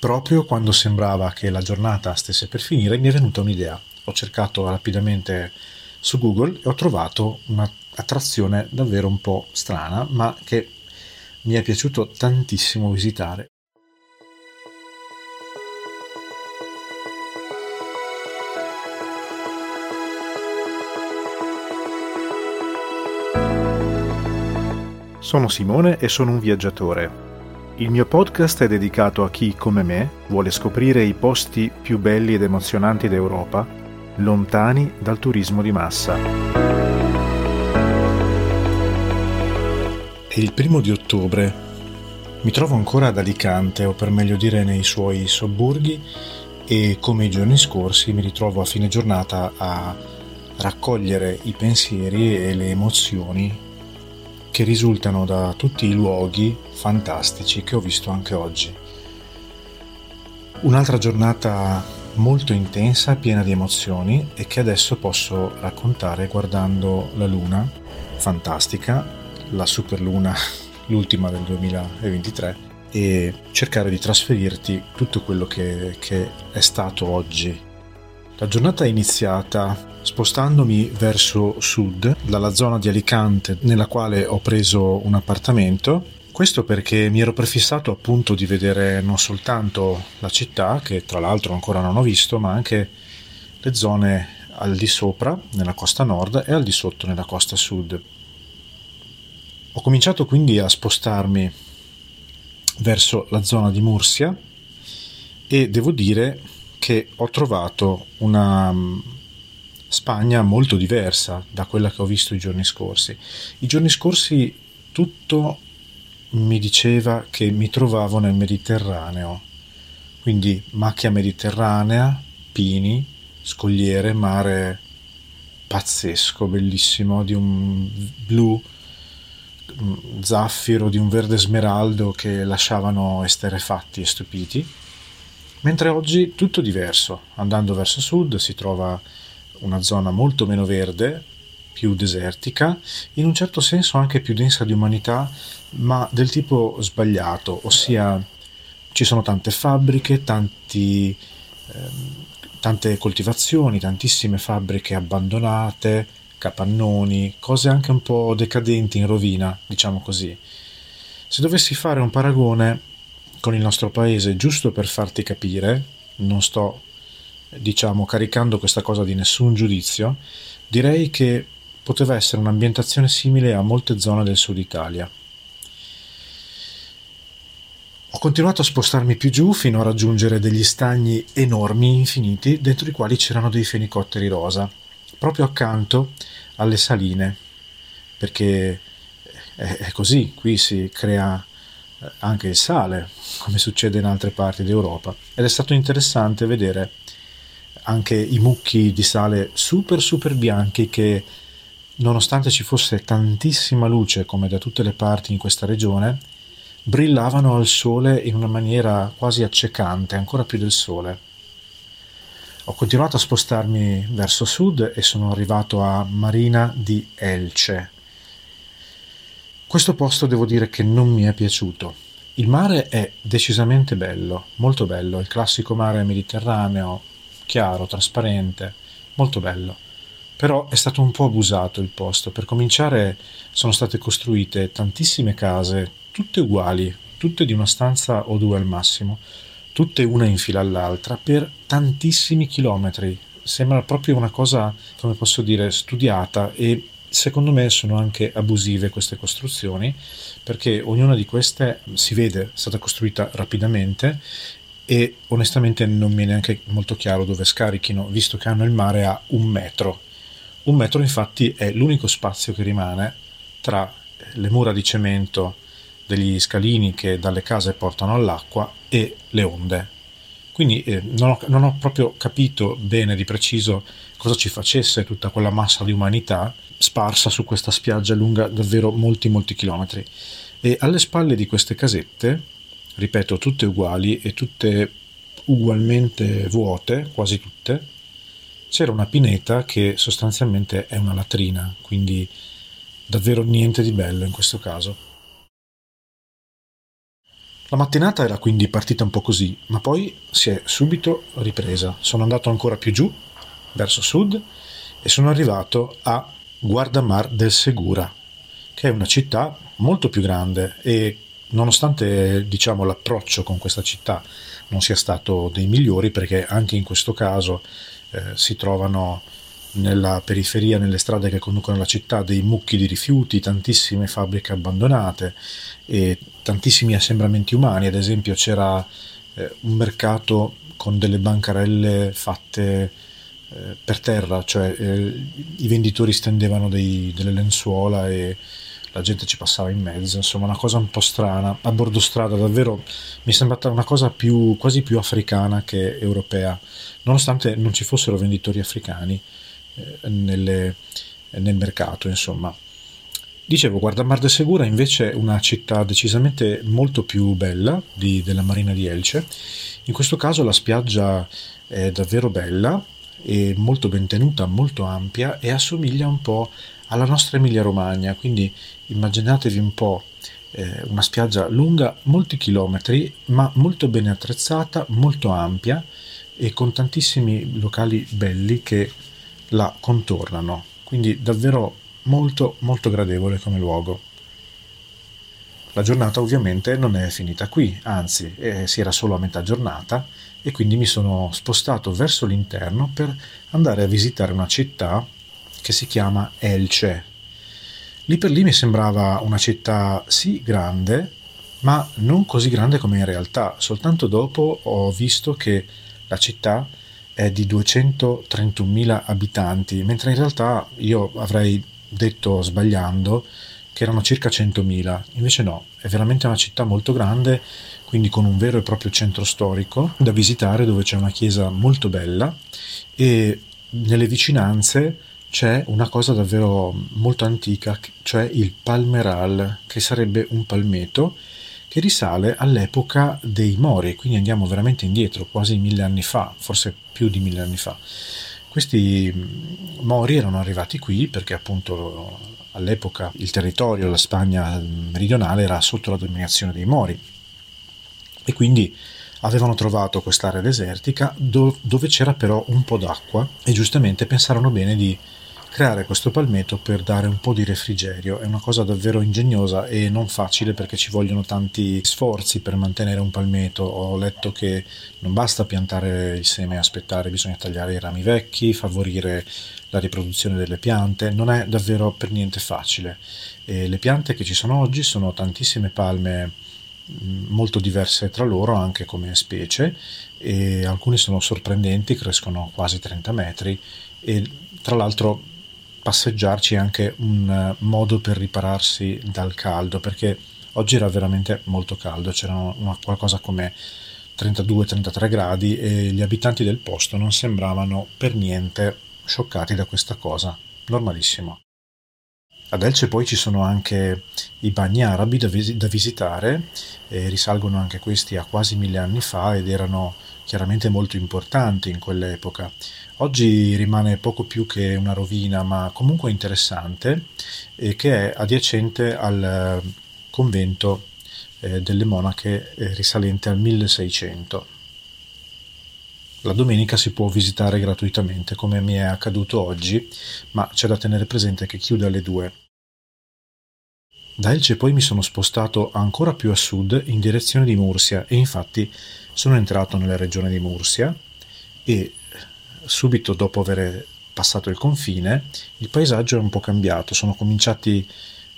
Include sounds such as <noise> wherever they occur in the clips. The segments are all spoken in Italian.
proprio quando sembrava che la giornata stesse per finire, mi è venuta un'idea. Ho cercato rapidamente su Google e ho trovato un'attrazione davvero un po' strana, ma che mi è piaciuto tantissimo visitare. Sono Simone e sono un viaggiatore. Il mio podcast è dedicato a chi, come me, vuole scoprire i posti più belli ed emozionanti d'Europa, lontani dal turismo di massa. È il primo di ottobre. Mi trovo ancora ad Alicante, o per meglio dire nei suoi sobborghi, e come i giorni scorsi mi ritrovo a fine giornata a raccogliere i pensieri e le emozioni che risultano da tutti i luoghi fantastici che ho visto anche oggi. Un'altra giornata molto intensa, piena di emozioni e che adesso posso raccontare guardando la luna fantastica, la superluna, <laughs> l'ultima del 2023, e cercare di trasferirti tutto quello che, che è stato oggi. La giornata è iniziata spostandomi verso sud, dalla zona di Alicante nella quale ho preso un appartamento. Questo perché mi ero prefissato appunto di vedere non soltanto la città, che tra l'altro ancora non ho visto, ma anche le zone al di sopra, nella costa nord, e al di sotto, nella costa sud. Ho cominciato quindi a spostarmi verso la zona di Mursia e devo dire che ho trovato una Spagna molto diversa da quella che ho visto i giorni scorsi. I giorni scorsi tutto mi diceva che mi trovavo nel Mediterraneo, quindi macchia mediterranea, pini, scogliere, mare pazzesco, bellissimo, di un blu mm, zaffiro, di un verde smeraldo che lasciavano esterefatti e stupiti. Mentre oggi tutto diverso, andando verso sud si trova una zona molto meno verde, più desertica, in un certo senso anche più densa di umanità, ma del tipo sbagliato, ossia ci sono tante fabbriche, tanti, ehm, tante coltivazioni, tantissime fabbriche abbandonate, capannoni, cose anche un po' decadenti in rovina, diciamo così. Se dovessi fare un paragone con il nostro paese, giusto per farti capire, non sto diciamo, caricando questa cosa di nessun giudizio, direi che poteva essere un'ambientazione simile a molte zone del sud Italia. Ho continuato a spostarmi più giù fino a raggiungere degli stagni enormi, infiniti, dentro i quali c'erano dei fenicotteri rosa, proprio accanto alle saline, perché è, così, qui si crea anche il sale, come succede in altre parti d'Europa, ed è stato interessante vedere anche i mucchi di sale super super bianchi che nonostante ci fosse tantissima luce come da tutte le parti in questa regione, brillavano al sole in una maniera quasi accecante, ancora più del sole. Ho continuato a spostarmi verso sud e sono arrivato a Marina di Elce. Questo posto devo dire che non mi è piaciuto. Il mare è decisamente bello, molto bello, il classico mare mediterraneo, chiaro, trasparente, molto bello. Però è stato un po' abusato il posto. Per cominciare sono state costruite tantissime case, tutte uguali, tutte di una stanza o due al massimo, tutte una in fila all'altra, per tantissimi chilometri. Sembra proprio una cosa, come posso dire, studiata e secondo me sono anche abusive queste costruzioni perché ognuna di queste si vede è stata costruita rapidamente e onestamente non mi è neanche molto chiaro dove scarichino, visto che hanno il mare a un metro. Un metro infatti è l'unico spazio che rimane tra le mura di cemento degli scalini che dalle case portano all'acqua e le onde. Quindi eh, non, ho, non ho proprio capito bene di preciso cosa ci facesse tutta quella massa di umanità sparsa su questa spiaggia lunga davvero molti molti chilometri. E alle spalle di queste casette ripeto, tutte uguali e tutte ugualmente vuote, quasi tutte, c'era una pineta che sostanzialmente è una latrina, quindi davvero niente di bello in questo caso. La mattinata era quindi partita un po' così, ma poi si è subito ripresa. Sono andato ancora più giù, verso sud, e sono arrivato a Guardamar del Segura, che è una città molto più grande e nonostante diciamo, l'approccio con questa città non sia stato dei migliori, perché anche in questo caso eh, si trovano nella periferia, nelle strade che conducono alla città, dei mucchi di rifiuti, tantissime fabbriche abbandonate e tantissimi assembramenti umani. Ad esempio c'era eh, un mercato con delle bancarelle fatte eh, per terra, cioè eh, i venditori stendevano dei, delle lenzuola e la gente ci passava in mezzo, insomma una cosa un po' strana, a bordo strada davvero mi è sembrata una cosa più, quasi più africana che europea, nonostante non ci fossero venditori africani eh, nelle, nel mercato, insomma. Dicevo, Guardamar de Segura invece è una città decisamente molto più bella di, della Marina di Elce. In questo caso la spiaggia è davvero bella molto ben tenuta, molto ampia e assomiglia un po' alla nostra Emilia Romagna, quindi immaginatevi un po' eh, una spiaggia lunga molti chilometri, ma molto ben attrezzata, molto ampia e con tantissimi locali belli che la contornano, quindi davvero molto molto gradevole come luogo. La giornata ovviamente non è finita qui, anzi eh, si era solo a metà giornata e quindi mi sono spostato verso l'interno per andare a visitare una città che si chiama Elce. Lì per lì mi sembrava una città sì grande, ma non così grande come in realtà. Soltanto dopo ho visto che la città è di 231.000 abitanti, mentre in realtà io avrei detto sbagliando che erano circa 100.000. Invece no, è veramente una città molto grande, quindi con un vero e proprio centro storico da visitare dove c'è una chiesa molto bella e nelle vicinanze c'è una cosa davvero molto antica, cioè il palmeral, che sarebbe un palmeto che risale all'epoca dei Mori, quindi andiamo veramente indietro, quasi mille anni fa, forse più di mille anni fa. Questi mm, Mori erano arrivati qui perché appunto all'epoca il territorio, la Spagna meridionale era sotto la dominazione dei Mori e quindi avevano trovato quest'area desertica dove c'era però un po' d'acqua e giustamente pensarono bene di creare questo palmeto per dare un po' di refrigerio. È una cosa davvero ingegnosa e non facile perché ci vogliono tanti sforzi per mantenere un palmeto. Ho letto che non basta piantare il seme e aspettare, bisogna tagliare i rami vecchi, favorire la riproduzione delle piante. Non è davvero per niente facile. E le piante che ci sono oggi sono tantissime palme molto diverse tra loro anche come specie e alcune sono sorprendenti, crescono quasi 30 metri e tra l'altro passeggiarci è anche un eh, modo per ripararsi dal caldo, perché oggi era veramente molto caldo, c'erano una, qualcosa come 32-33 gradi e gli abitanti del posto non sembravano per niente scioccati da questa cosa, normalissimo. Ad Elce poi ci sono anche i bagni arabi da, vis- da visitare, e risalgono anche questi a quasi mille anni fa ed erano chiaramente molto importanti in quell'epoca. Oggi rimane poco più che una rovina, ma comunque interessante, eh, che è adiacente al eh, convento eh, delle monache eh, risalente al 1600. La domenica si può visitare gratuitamente, come mi è accaduto oggi, ma c'è da tenere presente che chiude alle 2. Da Elce poi mi sono spostato ancora più a sud in direzione di Mursia e infatti sono entrato nella regione di Mursia e subito dopo aver passato il confine, il paesaggio è un po' cambiato, sono cominciati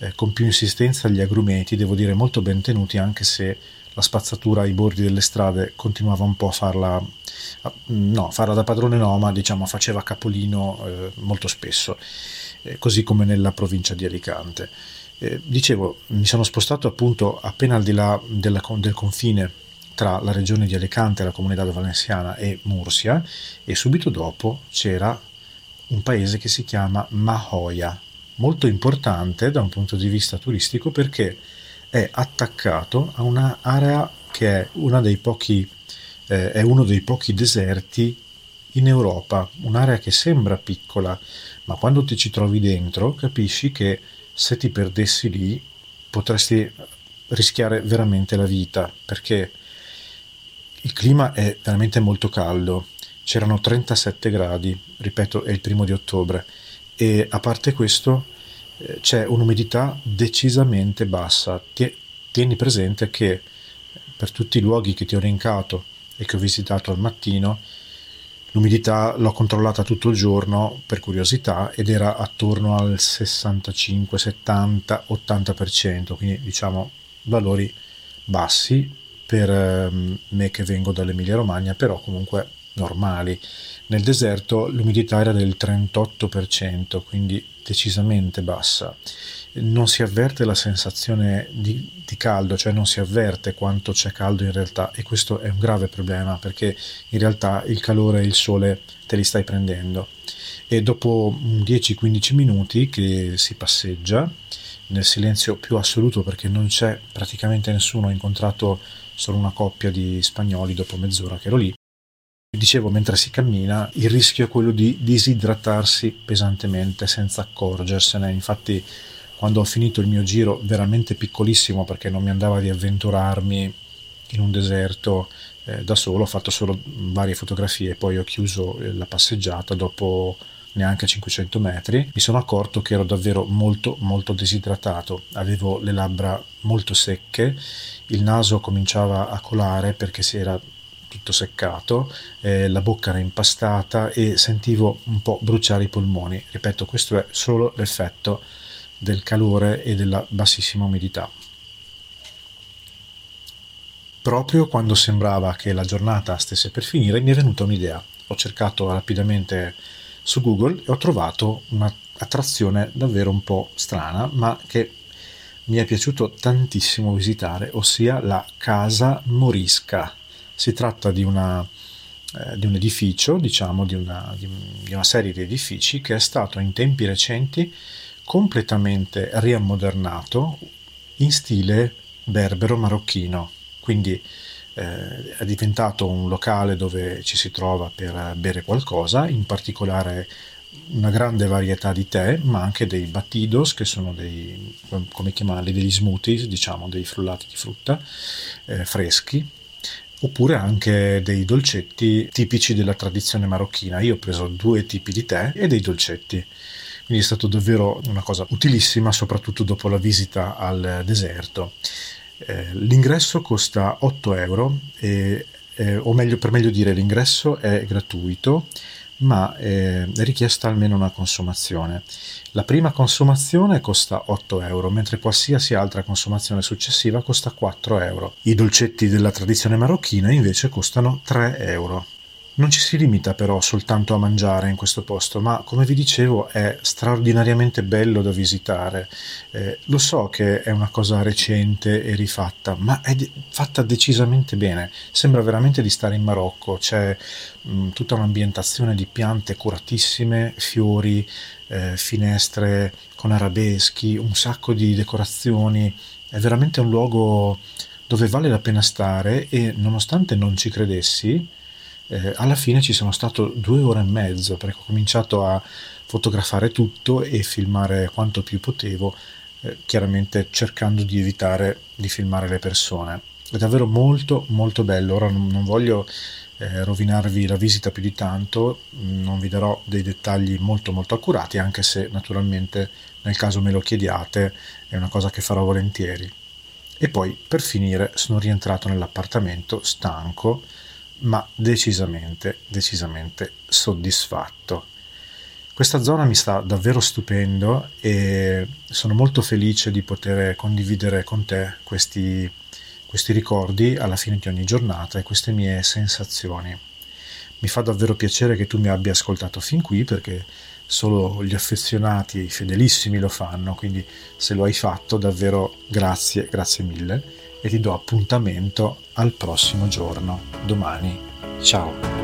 eh, con più insistenza gli agrumeti, devo dire molto ben tenuti, anche se la spazzatura ai bordi delle strade continuava un po' a farla, no, farla da padrone no, ma diciamo faceva capolino eh, molto spesso, eh, così come nella provincia di Alicante. Eh, dicevo, mi sono spostato appunto appena al di là della, del confine tra la regione di Alicante, la comunità valenciana e Mursia e subito dopo c'era un paese che si chiama Mahoya, molto importante da un punto di vista turistico perché è attaccato a un'area che è, una dei pochi, eh, è uno dei pochi deserti in Europa, un'area che sembra piccola, ma quando ti ci trovi dentro capisci che se ti perdessi lì potresti rischiare veramente la vita perché il clima è veramente molto caldo, c'erano 37 gradi, ripeto è il primo di ottobre e a parte questo eh, c'è un'umidità decisamente bassa. Tieni presente che per tutti i luoghi che ti ho elencato e che ho visitato al mattino, l'umidità l'ho controllata tutto il giorno per curiosità ed era attorno al 65, 70, 80%, quindi diciamo valori bassi per ehm, me che vengo dall'Emilia Romagna, però comunque normali. Nel deserto l'umidità era del 38%, quindi decisamente bassa. Non si avverte la sensazione di, di, caldo, cioè non si avverte quanto c'è caldo in realtà e questo è un grave problema perché in realtà il calore e il sole te li stai prendendo. E dopo 10-15 minuti che si passeggia, nel silenzio più assoluto perché non c'è praticamente nessuno, ho incontrato solo una coppia di spagnoli dopo mezz'ora che ero lì, Dicevo, mentre si cammina, il rischio è quello di disidratarsi pesantemente senza accorgersene. Infatti, quando ho finito il mio giro veramente piccolissimo, perché non mi andava di avventurarmi in un deserto eh, da solo, ho fatto solo varie fotografie, poi ho chiuso eh, la passeggiata dopo neanche 500 metri, mi sono accorto che ero davvero molto molto disidratato, avevo le labbra molto secche, il naso cominciava a colare perché si era tutto seccato, eh, la bocca era impastata e sentivo un po' bruciare i polmoni. Ripeto, questo è solo l'effetto del calore e della bassissima umidità. Proprio quando sembrava che la giornata stesse per finire, mi è venuta un'idea. Ho cercato rapidamente su Google e ho trovato un'attrazione davvero un po' strana, ma che mi è piaciuto tantissimo visitare, ossia la Casa Morisca. Si tratta di, una, eh, di un edificio, diciamo, di una, di una serie di edifici che è stato in tempi recenti completamente riammodernato in stile berbero marocchino. Quindi eh, è diventato un locale dove ci si trova per bere qualcosa, in particolare una grande varietà di tè, ma anche dei batidos, che sono dei, come chiamarli, degli smoothies, diciamo, dei frullati di frutta eh, freschi, oppure anche dei dolcetti tipici della tradizione marocchina. Io ho preso due tipi di tè e dei dolcetti. Quindi è stato davvero una cosa utilissima, soprattutto dopo la visita al deserto. Eh, l'ingresso costa 8 euro, e, eh, o meglio, per meglio dire, l'ingresso è gratuito ma eh, è richiesta almeno una consumazione. La prima consumazione costa 8 euro, mentre qualsiasi altra consumazione successiva costa 4 euro. I dolcetti della tradizione marocchina invece costano 3 euro. Non ci si limita però soltanto a mangiare in questo posto, ma come vi dicevo è straordinariamente bello da visitare. Eh, lo so che è una cosa recente e rifatta, ma è de- fatta decisamente bene. Sembra veramente di stare in Marocco, c'è mh, mm, tutta un'ambientazione di piante curatissime, fiori, eh, finestre con arabeschi, un sacco di decorazioni. È veramente un luogo dove vale la pena stare e nonostante non ci credessi, eh, alla fine ci sono stato due ore e mezzo perché ho cominciato a fotografare tutto e filmare quanto più potevo, eh, chiaramente cercando di evitare di filmare le persone. È davvero molto molto bello, ora non, non voglio eh, rovinarvi la visita più di tanto, non vi darò dei dettagli molto molto accurati, anche se naturalmente nel caso me lo chiediate è una cosa che farò volentieri. E poi per finire sono rientrato nell'appartamento stanco, ma decisamente, decisamente soddisfatto. Questa zona mi sta davvero stupendo e sono molto felice di poter condividere con te questi, questi ricordi alla fine di ogni giornata e queste mie sensazioni. Mi fa davvero piacere che tu mi abbia ascoltato fin qui perché solo gli affezionati fedelissimi lo fanno, quindi se lo hai fatto davvero grazie, grazie mille e ti do appuntamento al prossimo giorno, domani. Ciao!